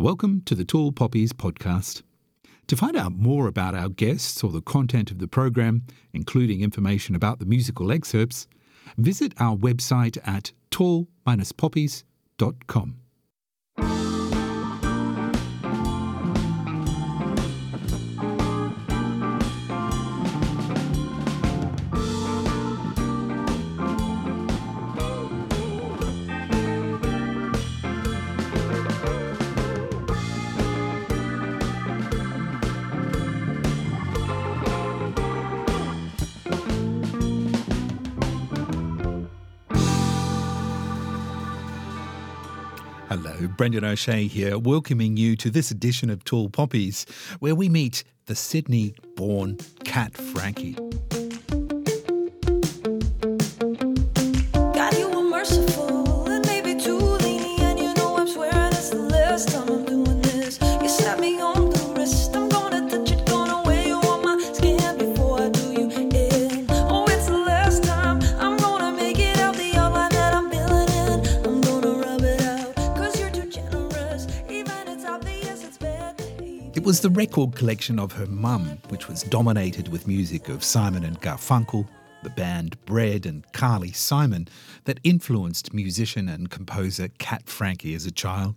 Welcome to the Tall Poppies podcast. To find out more about our guests or the content of the program, including information about the musical excerpts, visit our website at tall-poppies.com. Brendan O'Shea here, welcoming you to this edition of Tall Poppies, where we meet the Sydney born Kat Frankie. Was the record collection of her mum, which was dominated with music of Simon and Garfunkel, the band Bread, and Carly Simon, that influenced musician and composer Kat Frankie as a child.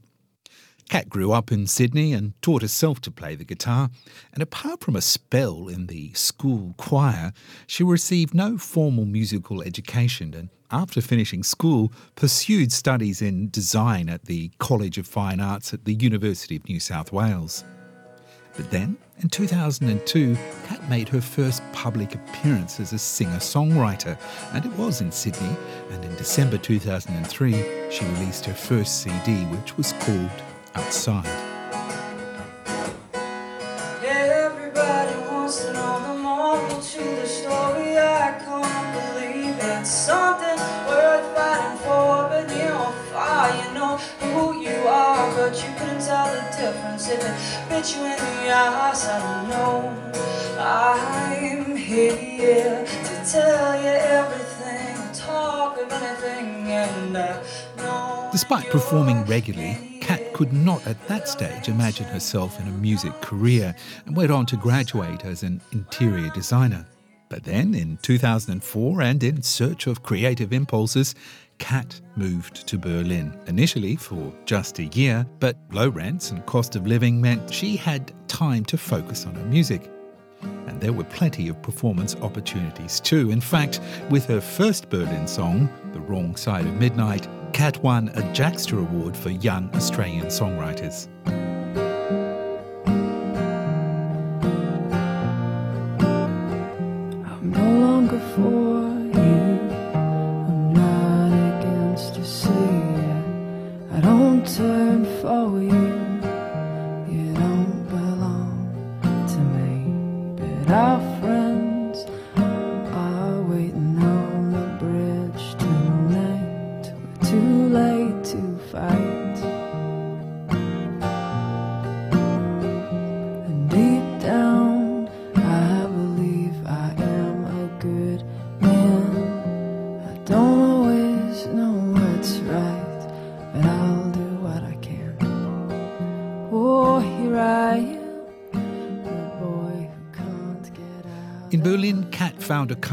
Kat grew up in Sydney and taught herself to play the guitar, and apart from a spell in the school choir, she received no formal musical education and after finishing school pursued studies in design at the College of Fine Arts at the University of New South Wales. But then, in 2002, Kat made her first public appearance as a singer songwriter, and it was in Sydney. And in December 2003, she released her first CD, which was called Outside. If it you in the eyes. I don't know. I'm here to tell you everything, talk of anything, and I know. Despite performing regularly, Kat could not at that stage imagine herself in a music career and went on to graduate as an interior designer. But then, in 2004, and in search of creative impulses, Kat moved to Berlin, initially for just a year, but low rents and cost of living meant she had time to focus on her music. And there were plenty of performance opportunities too. In fact, with her first Berlin song, The Wrong Side of Midnight, Kat won a Jackster Award for Young Australian Songwriters.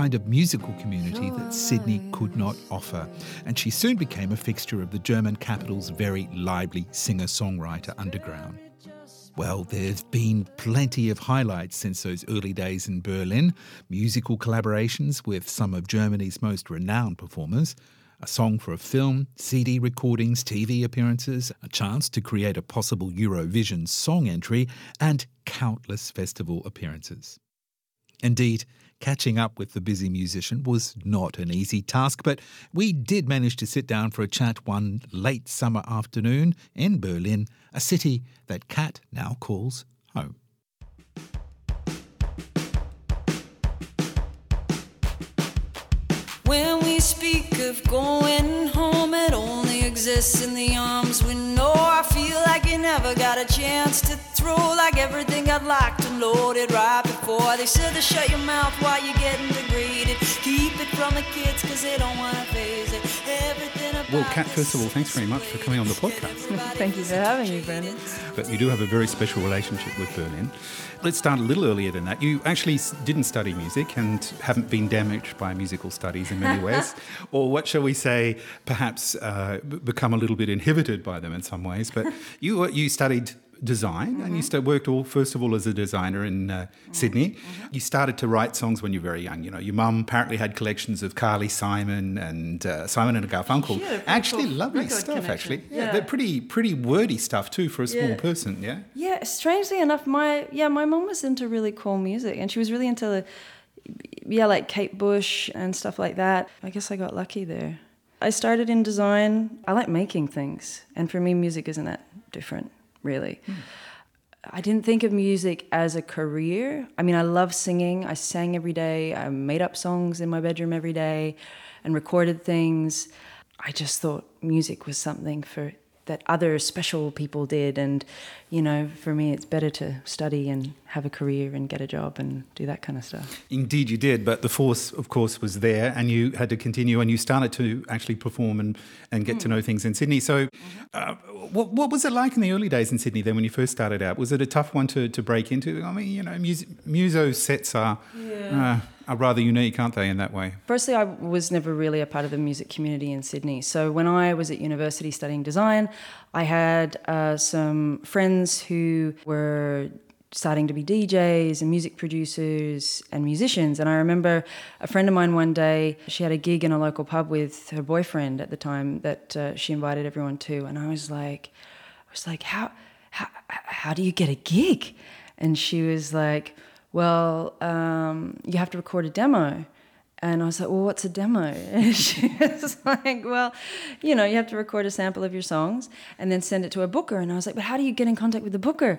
Kind of musical community that Sydney could not offer, and she soon became a fixture of the German capital's very lively singer songwriter underground. Well, there's been plenty of highlights since those early days in Berlin musical collaborations with some of Germany's most renowned performers, a song for a film, CD recordings, TV appearances, a chance to create a possible Eurovision song entry, and countless festival appearances. Indeed, catching up with the busy musician was not an easy task, but we did manage to sit down for a chat one late summer afternoon in Berlin, a city that Kat now calls home. When we speak of going home, it only exists. in the arms we know. I feel like you never got a chance to throw. Like everything I'd locked and loaded right before. They said to shut your mouth while you're getting degraded. Keep it from the kids cause they don't wanna phase it. Everything about Well, Kat, first of all, thanks very much for coming on the podcast. Thank you for having me, Brendan. But you do have a very special relationship with Berlin. Let's start a little earlier than that. You actually didn't study music and haven't been damaged by musical studies in many ways, or what shall we say, perhaps uh, become a little bit inhibited by them in some ways. But you you studied design and you st- worked all first of all as a designer in uh, Sydney. You started to write songs when you were very young. You know, your mum apparently had collections of Carly Simon and uh, Simon and Garfunkel. She had a pretty Actually, cool lovely stuff. connection. Actually, yeah, Yeah. they're pretty pretty wordy stuff too for a small Yeah. person. Yeah. Yeah, strangely enough, my yeah, my mum was into really cool music, and she was really into, the yeah, like Kate Bush and stuff like that. I guess I got lucky there. I started in design. I like making things, and for me, music isn't that different, really. I didn't think of music as a career. I mean, I love singing. I sang every day. I made up songs in my bedroom every day and recorded things. I just thought music was something for that other special people did and you know, for me it's better to study and have a career and get a job and do that kind of stuff. Indeed, you did, but the force, of course, was there, and you had to continue, and you started to actually perform and, and get to know things in Sydney. So, uh, what, what was it like in the early days in Sydney then when you first started out? Was it a tough one to, to break into? I mean, you know, mus- muso sets are, uh, are rather unique, aren't they, in that way? Firstly, I was never really a part of the music community in Sydney. So when I was at university studying design, I had uh, some friends who were starting to be DJs and music producers and musicians. And I remember a friend of mine one day, she had a gig in a local pub with her boyfriend at the time that uh, she invited everyone to. And I was like, I was like, how, how, how do you get a gig? And she was like, well, um, you have to record a demo. And I was like, well, what's a demo? She was like, well, you know, you have to record a sample of your songs and then send it to a booker. And I was like, but how do you get in contact with the booker?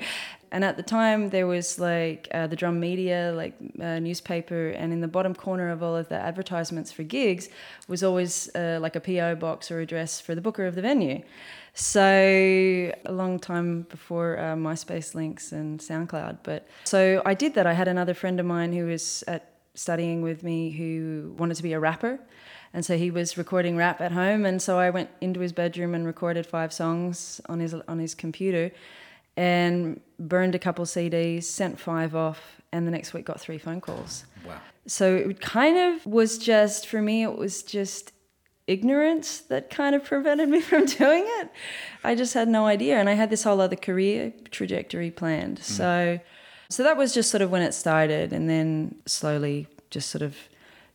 And at the time, there was like uh, the drum media, like uh, newspaper, and in the bottom corner of all of the advertisements for gigs was always uh, like a PO box or address for the booker of the venue. So a long time before uh, MySpace links and SoundCloud, but so I did that. I had another friend of mine who was at studying with me who wanted to be a rapper. And so he was recording rap at home, and so I went into his bedroom and recorded five songs on his on his computer, and burned a couple CDs, sent five off, and the next week got three phone calls. Wow. So it kind of was just for me. It was just ignorance that kind of prevented me from doing it. I just had no idea, and I had this whole other career trajectory planned. Mm. So, so that was just sort of when it started, and then slowly just sort of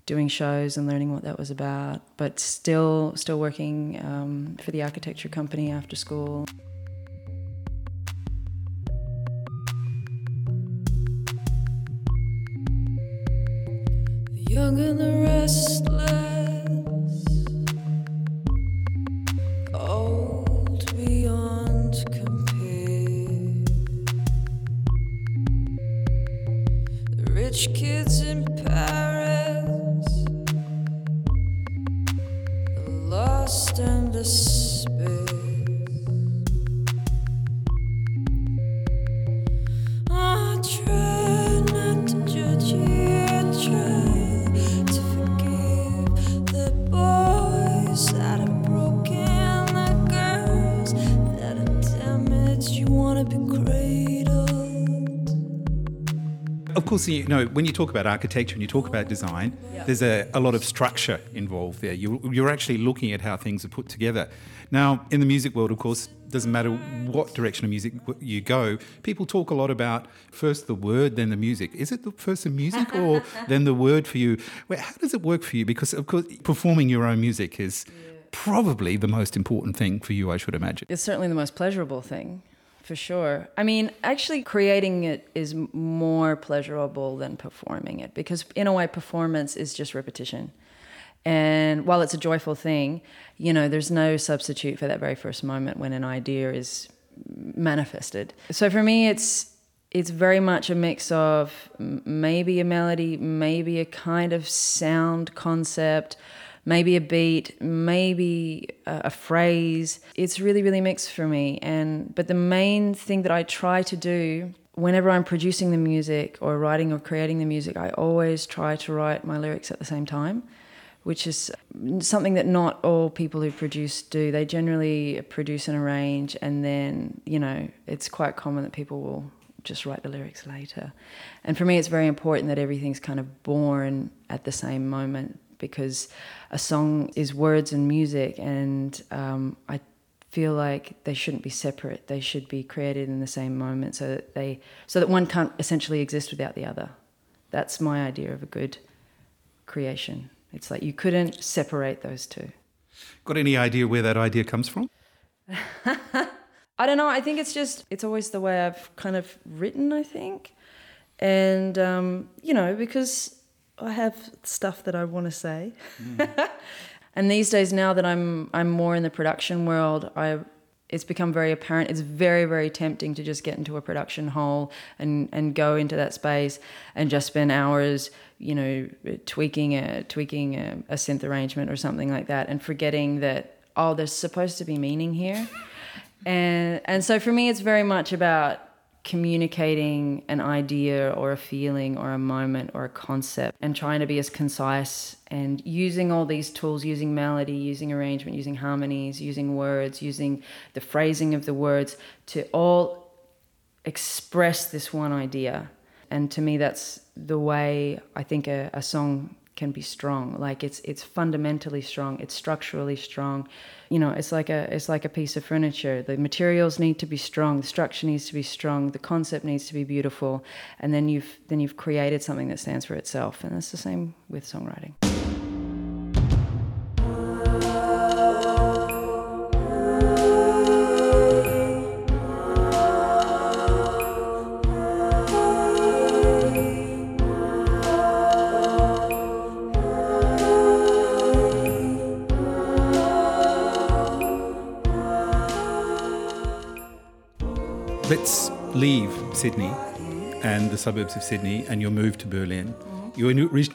doing shows and learning what that was about. But still, still working um, for the architecture company after school. The young and the restless, Of course, you know, when you talk about architecture and you talk about design, there's a, a lot of structure involved there. You, you're actually looking at how things are put together. Now, in the music world, of course, doesn't matter what direction of music you go, people talk a lot about first the word, then the music. Is it the first the music or then the word for you? Well, how does it work for you? Because, of course, performing your own music is probably the most important thing for you, I should imagine. It's certainly the most pleasurable thing, for sure. I mean, actually, creating it is more pleasurable than performing it because, in a way, performance is just repetition. And while it's a joyful thing, you know, there's no substitute for that very first moment when an idea is manifested. So for me, it's it's very much a mix of maybe a melody, maybe a kind of sound concept, maybe a beat, maybe a, a phrase. It's really, really mixed for me. And but the main thing that I try to do whenever I'm producing the music or writing or creating the music, I always try to write my lyrics at the same time, which is something that not all people who produce do. They generally produce and arrange, and then, you know, it's quite common that people will just write the lyrics later. And for me, it's very important that everything's kind of born at the same moment because a song is words and music, and um, I feel like they shouldn't be separate. They should be created in the same moment so that they so that one can't essentially exist without the other. That's my idea of a good creation. It's like you couldn't separate those two. Got any idea where that idea comes from? I don't know. I think it's just it's always the way I've kind of written. I think, and um, you know because I have stuff that I want to say. Mm. And these days, now that I'm I'm more in the production world, I it's become very apparent. It's very very tempting to just get into a production hole and and go into that space and just spend hours, you know, tweaking a tweaking a, a synth arrangement or something like that, and forgetting that oh, there's supposed to be meaning here. and and so for me, it's very much about communicating an idea or a feeling or a moment or a concept and trying to be as concise and using all these tools using melody using arrangement using harmonies using words using the phrasing of the words to all express this one idea. And to me that's the way i think a, a song can be strong. Like it's it's fundamentally strong. It's structurally strong. You know, it's like a it's like a piece of furniture. The materials need to be strong. The structure needs to be strong. The concept needs to be beautiful. And then you've then you've created something that stands for itself. And it's the same with songwriting. Let's leave Sydney and the suburbs of Sydney and your move to Berlin. Mm-hmm. You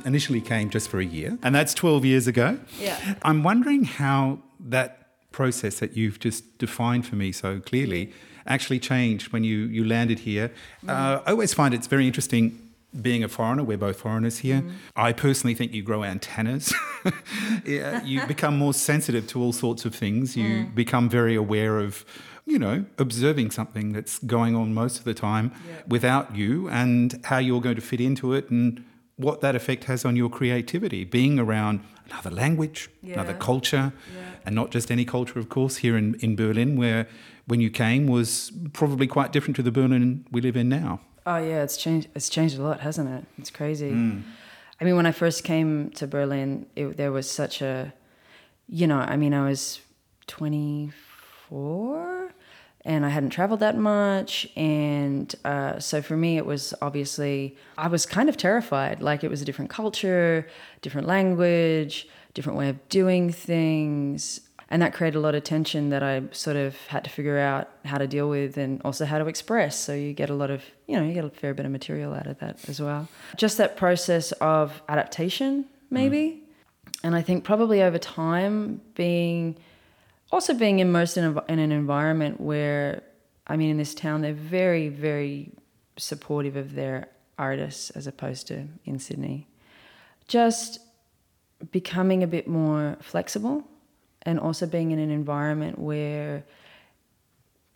initially came just for a year, and that's 12 years ago. Yeah. I'm wondering how that process that you've just defined for me so clearly actually changed when you, you landed here. Mm. Uh, I always find it's very interesting being a foreigner, we're both foreigners here. Mm. I personally think you grow antennas. yeah, you become more sensitive to all sorts of things. You mm. become very aware of you know, observing something that's going on most of the time yeah. without you and how you're going to fit into it and what that effect has on your creativity. Being around another language, yeah. another culture, yeah. and not just any culture, of course, here in, in Berlin, where when you came was probably quite different to the Berlin we live in now. Oh yeah, it's changed. It's changed a lot, hasn't it? It's crazy. Mm. I mean, when I first came to Berlin, it, there was such a, you know, I mean, I was twenty four and I hadn't traveled that much. And uh, so for me, it was obviously, I was kind of terrified. Like it was a different culture, different language, different way of doing things. And that created a lot of tension that I sort of had to figure out how to deal with and also how to express. So you get a lot of, you know, you get a fair bit of material out of that as well. Just that process of adaptation, maybe. Mm. And I think probably over time, being also being immersed in, a, in an environment where, I mean, in this town, they're very, very supportive of their artists as opposed to in Sydney. Just becoming a bit more flexible and also being in an environment where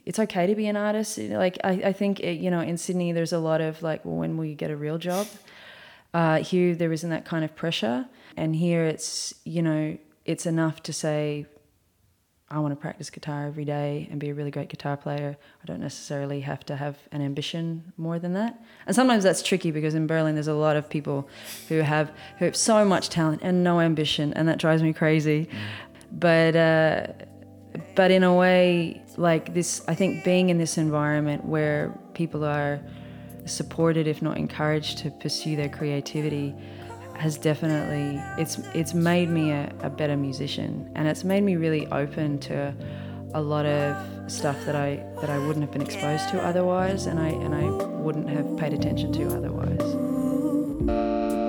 it's okay to be an artist. Like, I, I think, it, you know, in Sydney, there's a lot of like, well, when will you get a real job? Uh, here, there isn't that kind of pressure. And here, it's, you know, it's enough to say, I want to practice guitar every day and be a really great guitar player. I don't necessarily have to have an ambition more than that. And sometimes that's tricky because in Berlin there's a lot of people who have who have so much talent and no ambition, and that drives me crazy. Mm. But uh, but in a way, like this, I think being in this environment where people are supported, if not encouraged, to pursue their creativity has definitely it's it's made me a, a, better musician and it's made me really open to a lot of stuff that I that I wouldn't have been exposed to otherwise and I and I wouldn't have paid attention to otherwise.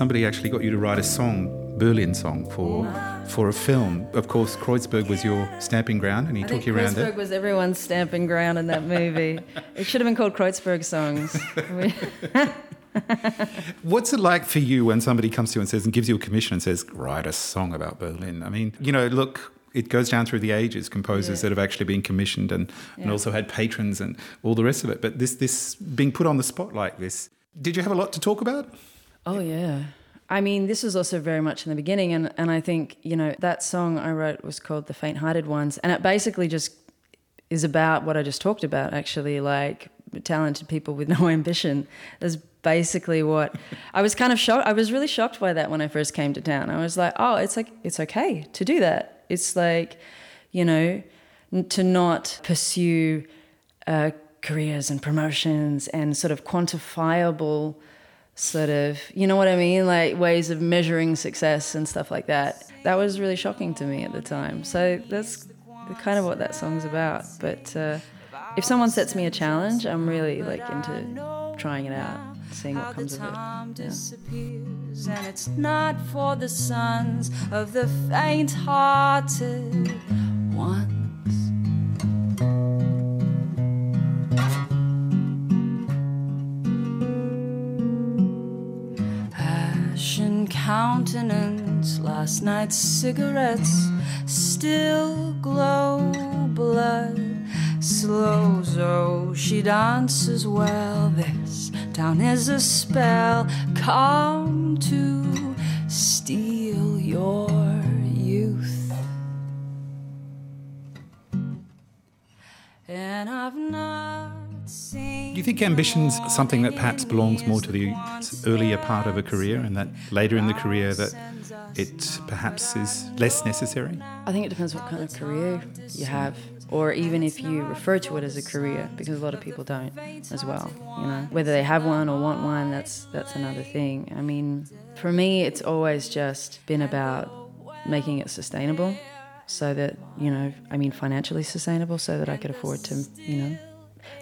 Somebody actually got you to write a song, Berlin song, for for a film. Of course, Kreuzberg was your stamping ground, and he I took you around Kreuzberg it. was everyone's stamping ground in that movie. it should have been called Kreuzberg Songs. What's it like for you when somebody comes to you and says and gives you a commission and says, write a song about Berlin? I mean, you know, look, it goes down through the ages, composers Yeah. that have actually been commissioned and, and also had patrons and all the rest of it. But this this being put on the spot like this, did you have a lot to talk about? Oh yeah. I mean, this was also very much in the beginning, and, and I think you know that song I wrote was called "The Faint-Hearted Ones," and it basically just is about what I just talked about. Actually, like talented people with no ambition. That's basically what I was kind of shocked. I was really shocked by that when I first came to town. I was like, oh, it's like it's okay to do that. It's like, you know, to not pursue uh, careers and promotions and sort of quantifiable sort of you know what i mean? Like ways of measuring success and stuff like that. That was really shocking to me at the time. So that's kind of what that song's about. But uh, if someone sets me a challenge i'm really like into trying it out seeing what comes of it. Yeah. and it's not for the sons of the faint-hearted ones. Ashen countenance, last night's cigarettes still glow blood slows. Oh, she dances well. This town is a spell come you think ambition's something that perhaps belongs more to the earlier part of a career and that later in the career that it perhaps is less necessary? I think it depends what kind of career you have, or even if you refer to it as a career, because a lot of people don't as well. You know, whether they have one or want one, that's that's another thing. I mean, for me, it's always just been about making it sustainable, so that you know, I mean, financially sustainable, so that I could afford to, you know.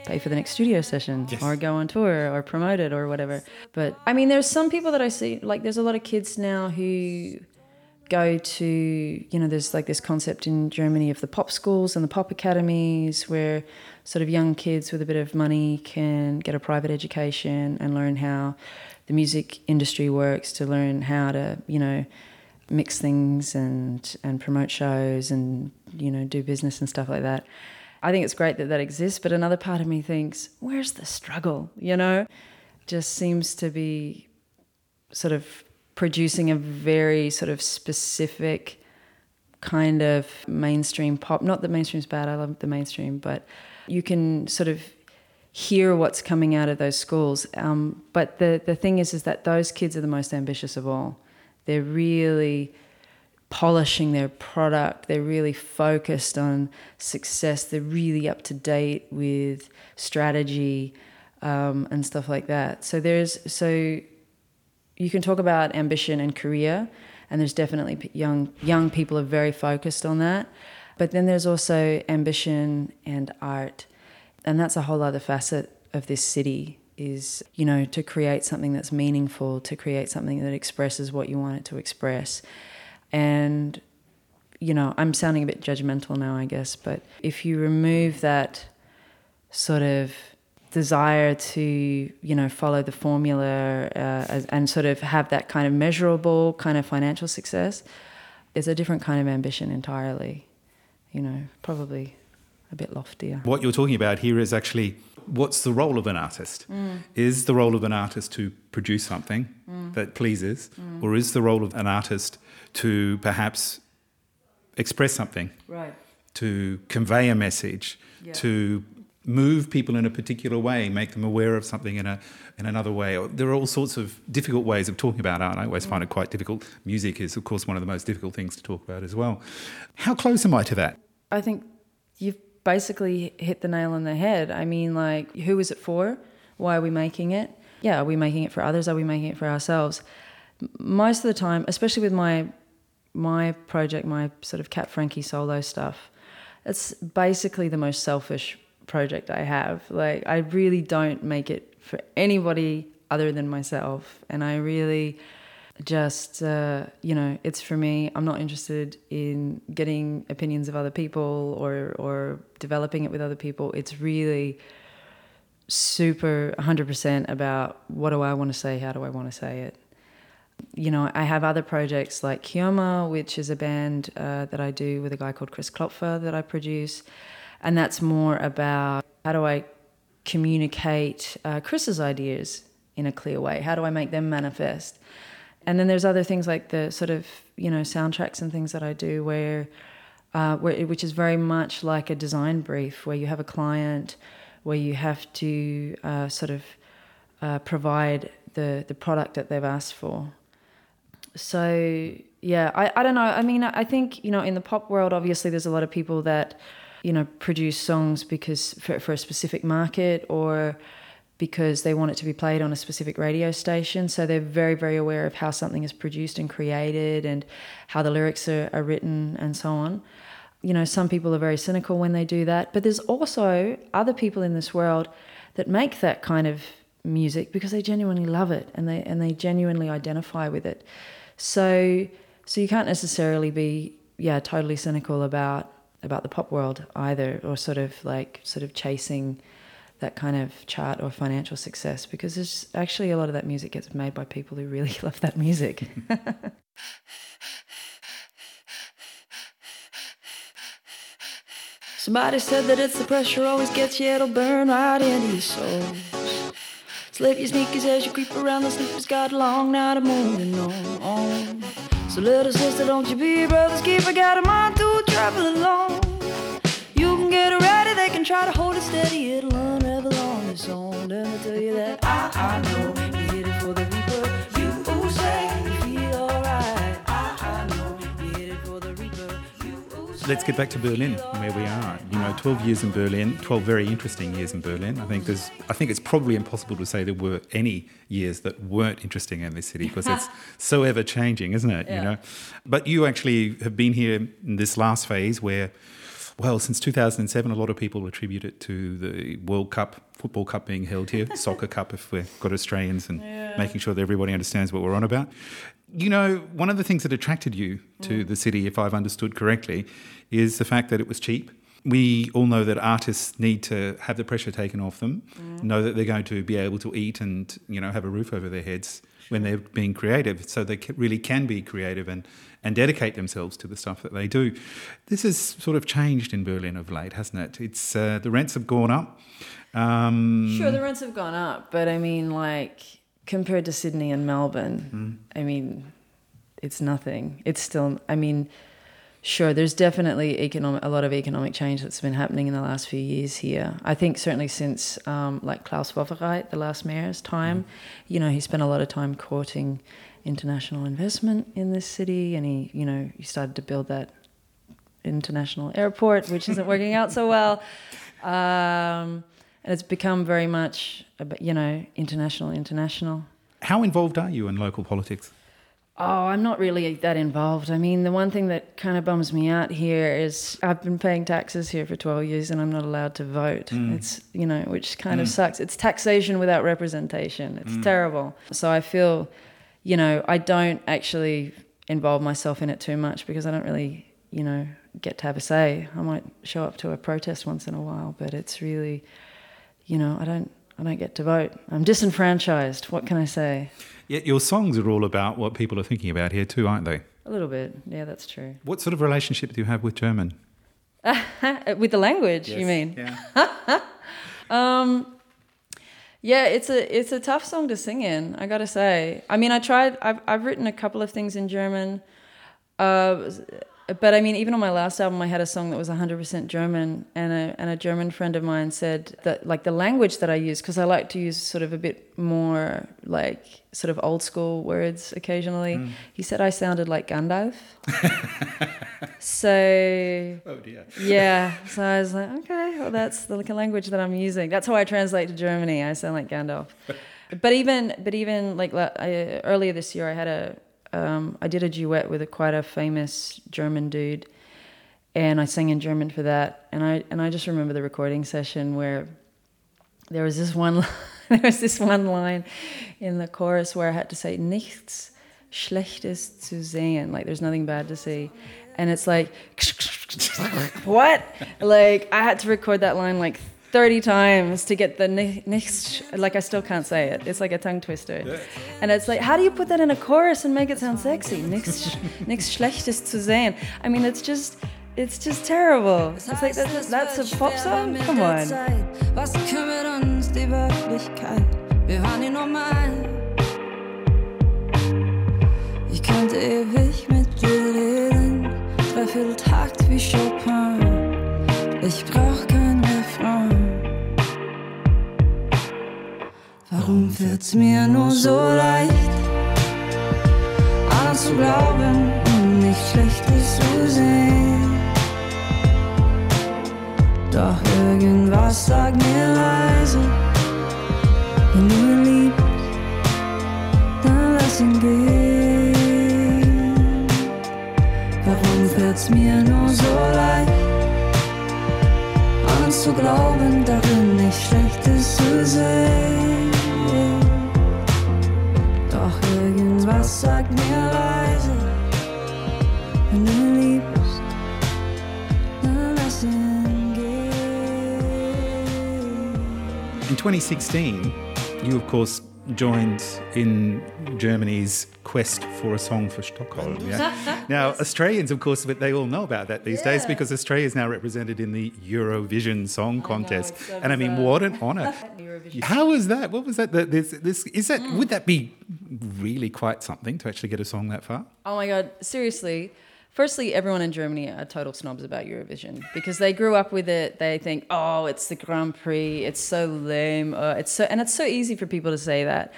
Pay for the next studio session Yes. or go on tour or promote it or whatever. But I mean, there's some people that I see, like, there's a lot of kids now who go to you know there's like this concept in Germany of the pop schools and the pop academies where sort of young kids with a bit of money can get a private education and learn how the music industry works to learn how to you know mix things and and promote shows and you know do business and stuff like that I think it's great that that exists but another part of me thinks where's the struggle you know just seems to be sort of producing a very sort of specific kind of mainstream pop. Not that mainstream's bad, I love the mainstream, but you can sort of hear what's coming out of those schools. Um, but the, the thing is, is that those kids are the most ambitious of all. They're really polishing their product. They're really focused on success. They're really up to date with strategy um, and stuff like that. So there's so you can talk about ambition and career, and there's definitely young young people are very focused on that. But then there's also ambition and art, and that's a whole other facet of this city. Is you know to create something that's meaningful, to create something that expresses what you want it to express, and you know I'm sounding a bit judgmental now, I guess, but if you remove that sort of desire to you know follow the formula uh, as, and sort of have that kind of measurable kind of financial success there's a different kind of ambition entirely you know probably a bit loftier. What you're talking about here is actually what's the role of an artist? Mm. Is the role of an artist to produce something mm. that pleases, mm. or is the role of an artist to perhaps express something, Right. to convey a message, Yeah. to move people in a particular way, make them aware of something in a in another way. There are all sorts of difficult ways of talking about art. I always mm. find it quite difficult. Music is, of course, one of the most difficult things to talk about as well. How close am I to that? I think you've basically hit the nail on the head. I mean, like, who is it for? Why are we making it? Yeah, are we making it for others? Are we making it for ourselves? Most of the time, especially with my my project, my sort of Kat Frankie solo stuff, it's basically the most selfish project I have. Like, I really don't make it for anybody other than myself, and I really just uh, you know it's for me. I'm not interested in getting opinions of other people or or developing it with other people. It's really super 100% about what do i want to say? How do i want to say it you know i have other projects like Keøma which is a band uh, that i do with a guy called chris klopfer that i produce. And that's more about how do i communicate uh, chris's ideas in a clear way? How do i make them manifest? And then there's other things like the sort of you know soundtracks and things that I do where, uh, where which is very much like a design brief where you have a client where you have to uh, sort of uh, provide the the product that they've asked for. So yeah, I, I don't know. I mean, I think you know in the pop world, obviously there's a lot of people that you know produce songs because for, for a specific market or because they want it to be played on a specific radio station. So they're very, very aware of how something is produced and created and how the lyrics are, are written and so on. You know, some people are very cynical when they do that, but there's also other people in this world that make that kind of music because they genuinely love it and they and they genuinely identify with it. So so you can't necessarily be yeah totally cynical about about the pop world either or sort of like sort of chasing that kind of chart or financial success because there's actually a lot of that music gets made by people who really love that music. Somebody said that it's the pressure always gets you, it'll burn right into your soul. Slip your sneakers as you creep around the sleepers got a long night of moaning on. So little sister, don't you be a brother's keeper, got a mind to travel alone. You can get it ready, they can try to hold it steady, it'll unravel on its own. Let me tell you that I, I know Let's get back to Berlin, where we are. You know, 12 years in Berlin, 12 very interesting years in Berlin. I think there's, I think it's probably impossible to say there were any years that weren't interesting in this city because it's so ever changing, isn't it? You know, but you actually have been here in this last phase where, well, since 2007, a lot of people attribute it to the World Cup, Football Cup being held here, Soccer Cup if we've got Australians, and making sure that everybody understands what we're on about. You know, one of the things that attracted you to the city, if I've understood correctly, is the fact that it was cheap. We all know that artists need to have the pressure taken off them, know that they're going to be able to eat and you know have a roof over their heads when they're being creative, so they really can be creative and and dedicate themselves to the stuff that they do. This has sort of changed in Berlin of late, hasn't it? It's uh, the rents have gone up. Um, Sure, the rents have gone up, but I mean, like compared to Sydney and Melbourne, I mean, it's nothing. It's still, I mean, sure, there's definitely economic, a lot of economic change that's been happening in the last few years here. I think certainly since um, like Klaus Wowereit, the last mayor's time, you know, he spent a lot of time courting international investment in this city, and he, you know, he started to build that international airport, which isn't working out so well. Um, and it's become very much, you know, international, international. How involved are you in local politics? Oh, I'm not really that involved. I mean, the one thing that kind of bums me out here is I've been paying taxes here for 12 years and I'm not allowed to vote. Mm. It's, you know, which kind of mm. sucks. It's taxation without representation. It's mm. terrible. So I feel, you know, I don't actually involve myself in it too much because I don't really, you know, get to have a say. I might show up to a protest once in a while, but it's really, you know, I don't I don't get to vote. I'm disenfranchised. What can I say? Yet your songs are all about what people are thinking about here too, aren't they? A little bit. Yeah, that's true. What sort of relationship do you have with German? With the language, you mean? Yeah. Yeah, it's a it's a tough song to sing in. I gotta say. I mean, I tried. I've I've written a couple of things in German. Uh, but I mean, even on my last album, I had a song that was 100% German, and a and a German friend of mine said that like the language that I use, because I like to use sort of a bit more like sort of old school words occasionally. Mm. He said I sounded like Gandalf. so Oh dear. yeah, so I was like, okay, well that's the like, language that I'm using. That's how I translate to Germany. I sound like Gandalf. but even but even like I, earlier this year, I had a um, I did a duet with a quite a famous German dude, and I sang in German for that. And I and I just remember the recording session where there was this one there was this one line in the chorus where I had to say nichts schlechtes zu sehen, like there's nothing bad to see, and it's like what? Like I had to record that line like 30 times to get the ni- nichts like I still can't say it. It's like a tongue twister. And it's like how do you put that in a chorus and make it sound sexy? Nichts nichts schlechtes zu sehen. I mean it's just it's just terrible. It's like that, that's a pop song? Come on. Was kümmert uns die Wirklichkeit? Wir waren nie normal. Ich könnte ewig mit dir reden, dreiviertel Takt wie Chopin. Ich brauch Warum fällt's mir nur so leicht, an zu glauben und nicht Schlechtes zu sehen? Doch irgendwas sagt mir leise, wenn du ihn liebst, dann lass ihn gehen. Warum fällt's mir nur so leicht, an zu glauben, darin nicht Schlechtes zu sehen? Sagt mir leise, wenn du liebst, dann lass ihn gehen. In 2016, you of course joined in Germany's quest for a song for Stockholm. Yeah. now, Australians, of course, but they all know about that these days because Australia is now represented in the Eurovision Song Contest, it's so and I mean, what an honour! How was that? What was that? This, this is that? Mm. Would that be really quite something to actually get a song that far? Oh my god, seriously. Firstly, everyone in Germany are total snobs about Eurovision because they grew up with it. They think, "Oh, it's the Grand Prix. It's so lame. Uh, it's so," and it's so easy for people to say that.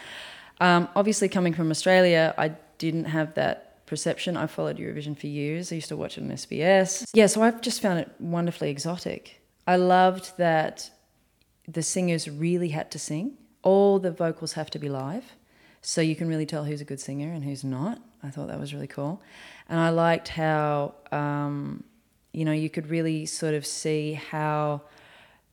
Um, obviously, coming from Australia, I didn't have that perception. I followed Eurovision for years. I used to watch it on SBS. Yeah, so I've just found it wonderfully exotic. I loved that the singers really had to sing. All the vocals have to be live, so you can really tell who's a good singer and who's not. I thought that was really cool, and I liked how um, you know you could really sort of see how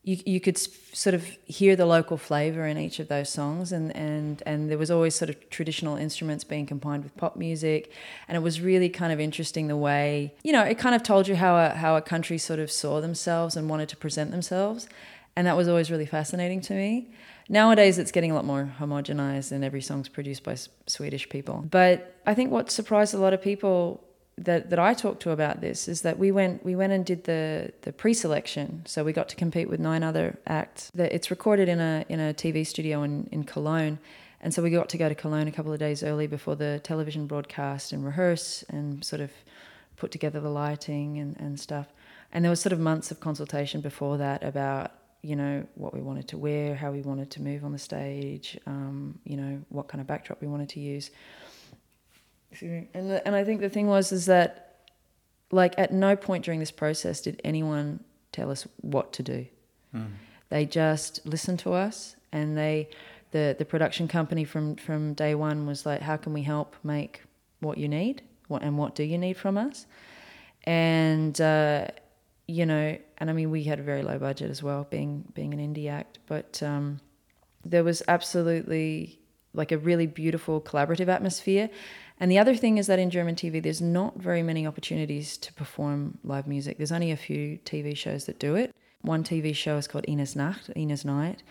you you could sort of hear the local flavor in each of those songs, and and and there was always sort of traditional instruments being combined with pop music, and it was really kind of interesting the way you know it kind of told you how a how a country sort of saw themselves and wanted to present themselves, and that was always really fascinating to me. Nowadays, it's getting a lot more homogenized, and every song's produced by S- Swedish people. But I think what surprised a lot of people that, that I talked to about this is that we went we went and did the the pre-selection, so we got to compete with nine other acts. That it's recorded in a in a TV studio in in Cologne, and so we got to go to Cologne a couple of days early before the television broadcast and rehearse and sort of put together the lighting and, and stuff. And there was sort of months of consultation before that about you know what we wanted to wear, how we wanted to move on the stage, um, you know what kind of backdrop we wanted to use. Excuse me. And the, and I think the thing was is that like at no point during this process did anyone tell us what to do. They just listened to us and they the the production company from from day one was like how can we help make what you need what and what do you need from us and uh, you know and I mean we had a very low budget as well being being an indie act but um, there was absolutely like a really beautiful collaborative atmosphere. And the other thing is that in German TV, there's not very many opportunities to perform live music. There's only a few TV shows that do it. One TV show is called Ina's Nacht, Ina's Night,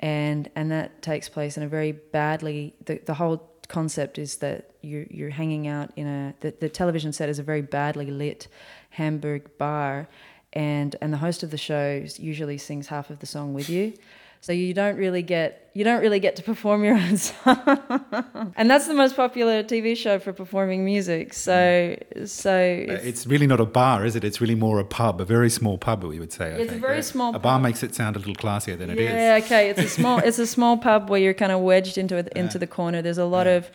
and and that takes place in a very badly. The, the whole concept is that you you're hanging out in a the, the television set is a very badly lit Hamburg bar, and and the host of the show usually sings half of the song with you. So you don't really get you don't really get to perform your own song. and that's the most popular TV show for performing music. So so it's, it's, really not a bar, is it? It's really more a pub, a very small pub, we would say. I it's think. a very small. A bar makes it sound a little classier than it is. Yeah, okay. It's a small it's a small pub where you're kind of wedged into into yeah. the corner. There's a lot yeah. of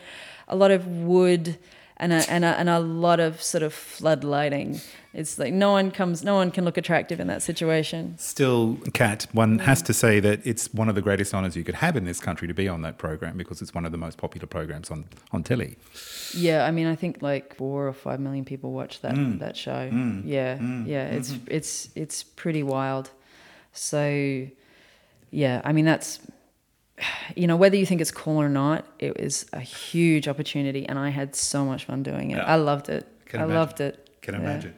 a lot of wood and a, and a, and a lot of sort of flood lighting. It's like no one comes, no one can look attractive in that situation. Still, Kat, one has to say that it's one of the greatest honours you could have in this country to be on that program because it's one of the most popular programs on on telly. Yeah, I mean, I think like four or five million people watch that mm. that show. Mm. Yeah, mm. yeah, it's mm-hmm. it's it's pretty wild. So, yeah, I mean that's you know, whether you think it's cool or not, it was a huge opportunity, and I had so much fun doing it. Yeah. I loved it. I imagine. loved it. Can yeah. imagine.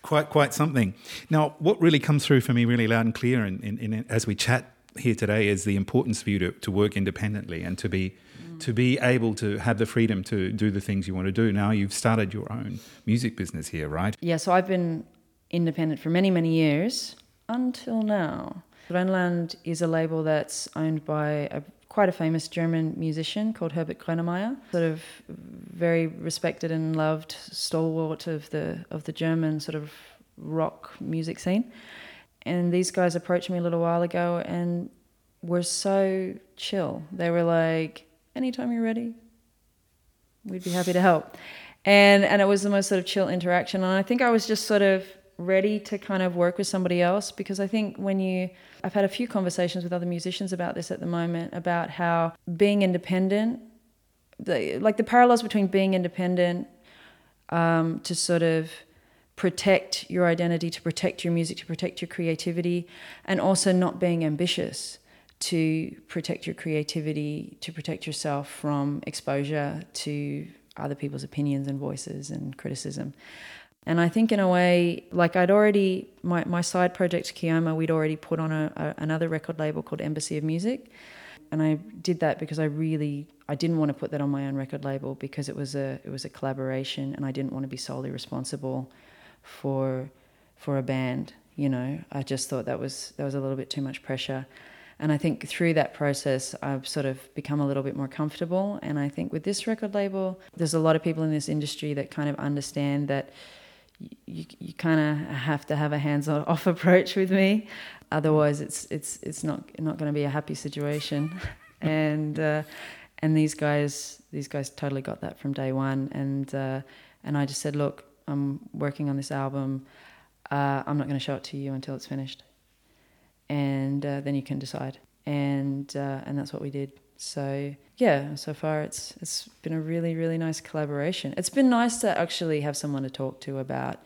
Quite, quite something. Now, what really comes through for me, really loud and clear, in, in, in, as we chat here today, is the importance for you to, to work independently and to be mm. to be able to have the freedom to do the things you want to do. Now, you've started your own music business here, right? Yeah. So I've been independent for many, many years until now. Grönland is a label that's owned by a quite a famous German musician called Herbert Grönemeyer, sort of very respected and loved stalwart of the of the German sort of rock music scene. And these guys approached me a little while ago and were so chill. They were like, "Anytime you're ready, we'd be happy to help." And and it was the most sort of chill interaction. And I think I was just sort of ready to kind of work with somebody else because I think when you I've had a few conversations with other musicians about this at the moment about how being independent like the parallels between being independent um, to sort of protect your identity, to protect your music, to protect your creativity, and also not being ambitious to protect your creativity, to protect yourself from exposure to other people's opinions and voices and criticism. And I think in a way, like I'd already, my, my side project, Keøma, we'd already put on a, a, another record label called Embassy of Music. And I did that because I really, I didn't want to put that on my own record label because it was a, it was a collaboration and I didn't want to be solely responsible for, for a band. You know, I just thought that was, that was a little bit too much pressure. And I think through that process, I've sort of become a little bit more comfortable. And I think with this record label, there's a lot of people in this industry that kind of understand that you, you kind of have to have a hands-off approach with me, otherwise it's it's it's not not going to be a happy situation, and uh, and these guys these guys totally got that from day one, and uh, and I just said, look, I'm working on this album, uh, I'm not going to show it to you until it's finished, and uh, then you can decide, and uh, and that's what we did. So yeah, so far it's it's been a really really nice collaboration. It's been nice to actually have someone to talk to about,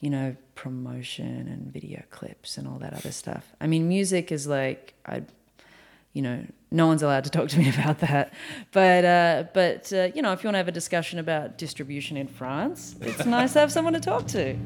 you know, promotion and video clips and all that other stuff. I mean, music is like I, you know, no one's allowed to talk to me about that. But uh, but uh, you know, if you want to have a discussion about distribution in France, it's nice to have someone to talk to.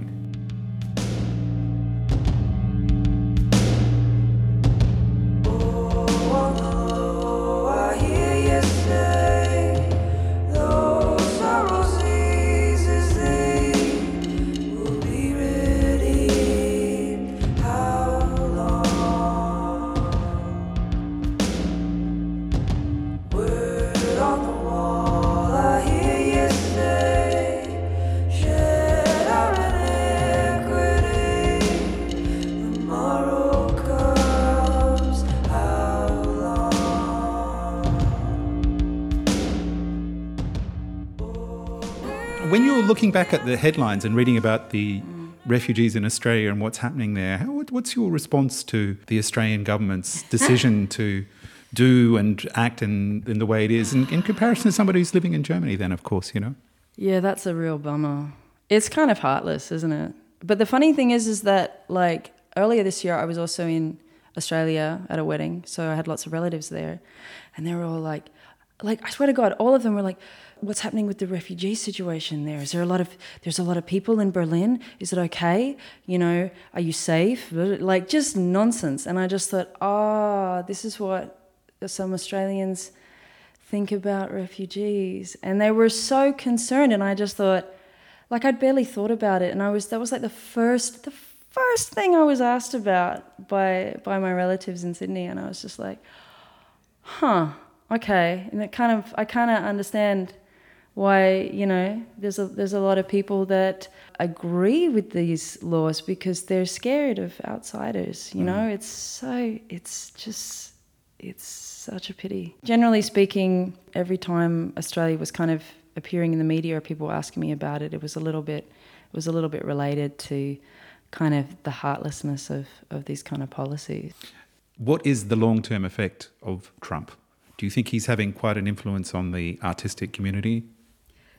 Looking back at the headlines and reading about the mm. refugees in Australia and what's happening there, how, what's your response to the Australian government's decision to do and act in, in the way it is in, in comparison to somebody who's living in Germany, then, of course, you know? Yeah, that's a real bummer. It's kind of heartless, isn't it? But the funny thing is, is that like earlier this year, I was also in Australia at a wedding, so I had lots of relatives there, and they were all like, like I swear to God, all of them were like, what's happening with the refugee situation there? Is there a lot of there's a lot of people in Berlin? Is it okay? You know, are you safe? Like just nonsense. And I just thought, ah, oh, this is what some Australians think about refugees. And they were so concerned and I just thought like I'd barely thought about it and I was that was like the first the first thing I was asked about by by my relatives in Sydney, and I was just like, "Huh, okay." And it kind of I kind of understand why you know there's a there's a lot of people that agree with these laws because they're scared of outsiders. You mm. know, it's so it's just it's such a pity. Generally speaking, every time Australia was kind of appearing in the media or people were asking me about it, it was a little bit it was a little bit related to kind of the heartlessness of, of these kind of policies. What is the long term effect of Trump? Do you think he's having quite an influence on the artistic community?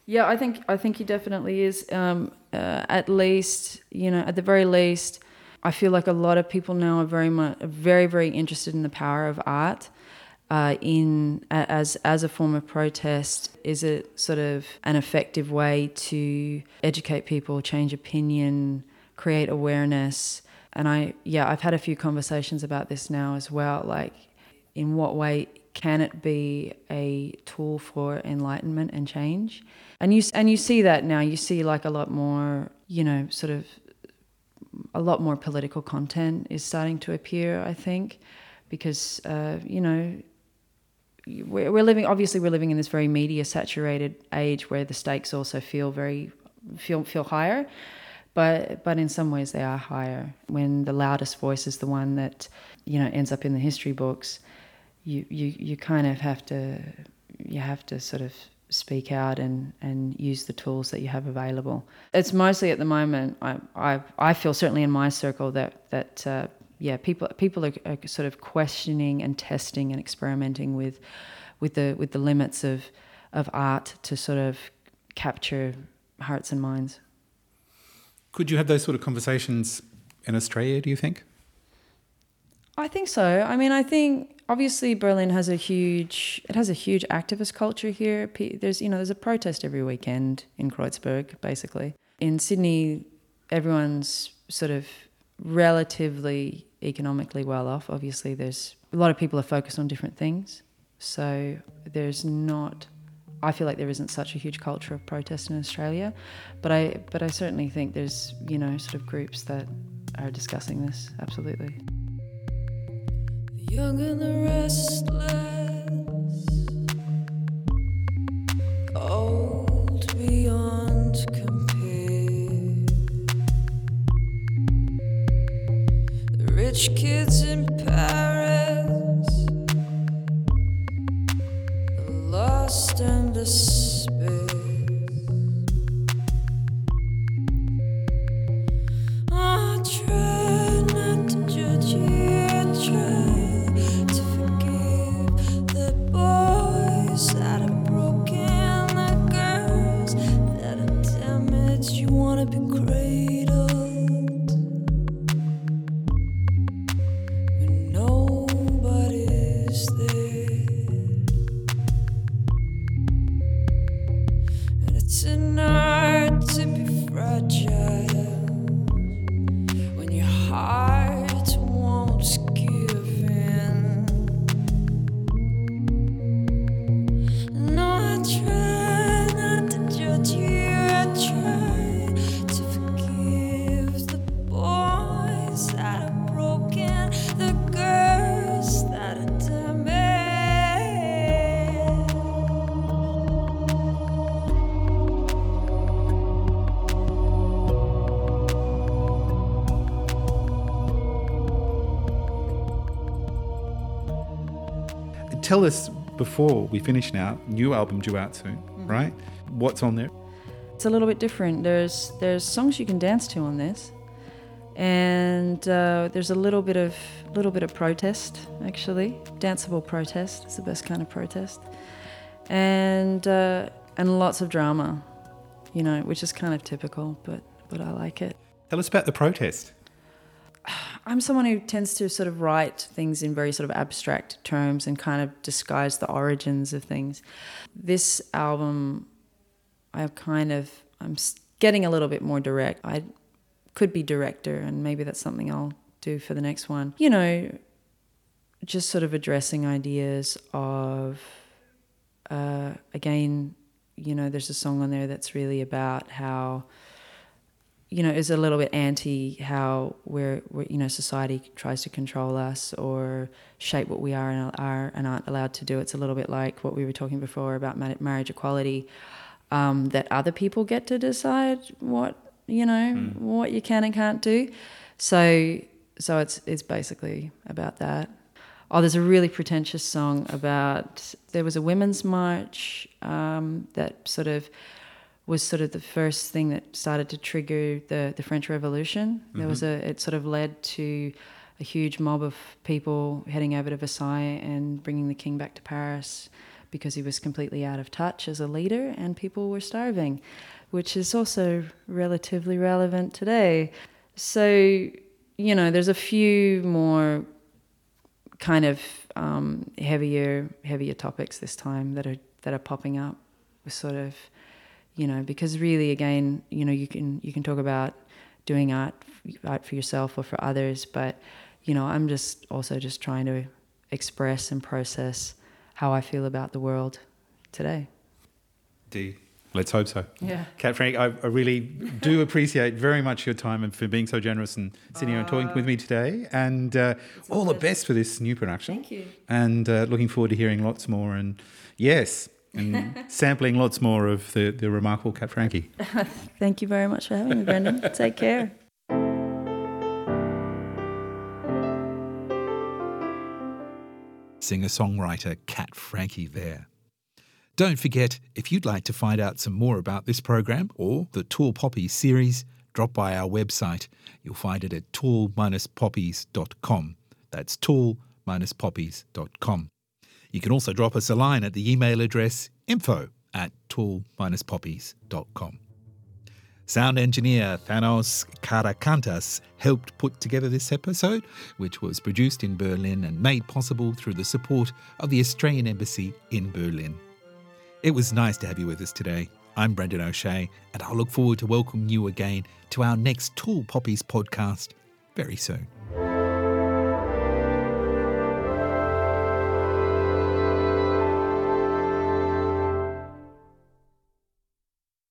Yeah, I think I think he definitely is. Um, uh, at least, you know, at the very least, I feel like a lot of people now are very much, very, very interested in the power of art. Uh, in as as a form of protest, is it sort of an effective way to educate people, change opinion, create awareness? And I, yeah, I've had a few conversations about this now as well. Like, in what way can it be a tool for enlightenment and change? And you and you see that now. You see like a lot more, you know, sort of a lot more political content is starting to appear. I think because uh, you know we're, we're living obviously we're living in this very media saturated age where the stakes also feel very feel feel higher but but in some ways they are higher when the loudest voice is the one that you know ends up in the history books you you you kind of have to you have to sort of speak out and and use the tools that you have available it's mostly at the moment i i, I feel certainly in my circle that that uh, yeah, people people are, are, sort of questioning and testing and experimenting with with the with the limits of of art to sort of capture hearts and minds. Could you have those sort of conversations in Australia? Do you think? I think so. I mean, I think obviously Berlin has a huge it has a huge activist culture here. There's you know there's a protest every weekend in Kreuzberg, basically. In Sydney, everyone's sort of relatively economically well off. Obviously, there's a lot of people are focused on different things. So there's not. I feel like there isn't such a huge culture of protest in Australia, but I but I certainly think there's you know sort of groups that are discussing this absolutely. Young and the restless, old beyond compare. The rich kids in Paris, the lost and despair. Tell us before we finish now. New album due out soon, right? What's on there? It's a little bit different. There's there's songs you can dance to on this, and uh, there's a little bit of little bit of protest actually. Danceable protest. It's the best kind of protest, and uh, and lots of drama, you know, which is kind of typical, but but I like it. Tell us about the protest. I'm someone who tends to sort of write things in very sort of abstract terms and kind of disguise the origins of things. This album, I kind of I'm getting a little bit more direct. I could be director, and maybe that's something I'll do for the next one. You know, just sort of addressing ideas of, uh, again, you know, there's a song on there that's really about how you know, is a little bit anti how we're, we're, you know, society tries to control us or shape what we are and are and aren't allowed to do. It's a little bit like what we were talking before about marriage equality, um, that other people get to decide what you know mm. what you can and can't do. So, so it's it's basically about that. Oh, there's a really pretentious song about there was a women's march um, that sort of was sort of the first thing that started to trigger the, the French Revolution. Mm-hmm. There was mm-hmm. a it sort of led to a huge mob of people heading over to Versailles and bringing the king back to Paris because he was completely out of touch as a leader and people were starving, which is also relatively relevant today. So, you know, there's a few more kind of um, heavier heavier topics this time that are that are popping up with sort of you know because really again you know you can you can talk about doing art art for yourself or for others but you know i'm just also just trying to express and process how i feel about the world today. D let's hope so. Yeah. Kat frank I, I, really do appreciate very much your time and for being so generous and sitting here and talking with me today. And uh, all the best for this new production. Thank you. And uh, looking forward to hearing lots more. And yes and sampling lots more of the, the remarkable Kat Frankie. Thank you very much for having me, Brendan. Take care. Singer songwriter Kat Frankie there. Don't forget, if you'd like to find out some more about this program or the Tall Poppies series, drop by our website. You'll find it at tall-poppies.com. That's tall-poppies.com. You can also drop us a line at the email address info at tall-poppies.com. Sound engineer Thanos Karakantas helped put together this episode, which was produced in Berlin and made possible through the support of the Australian Embassy in Berlin. It was nice to have you with us today. I'm Brendan O'Shea, and I look forward to welcoming you again to our next Tall Poppies podcast very soon.